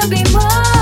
there'll be more.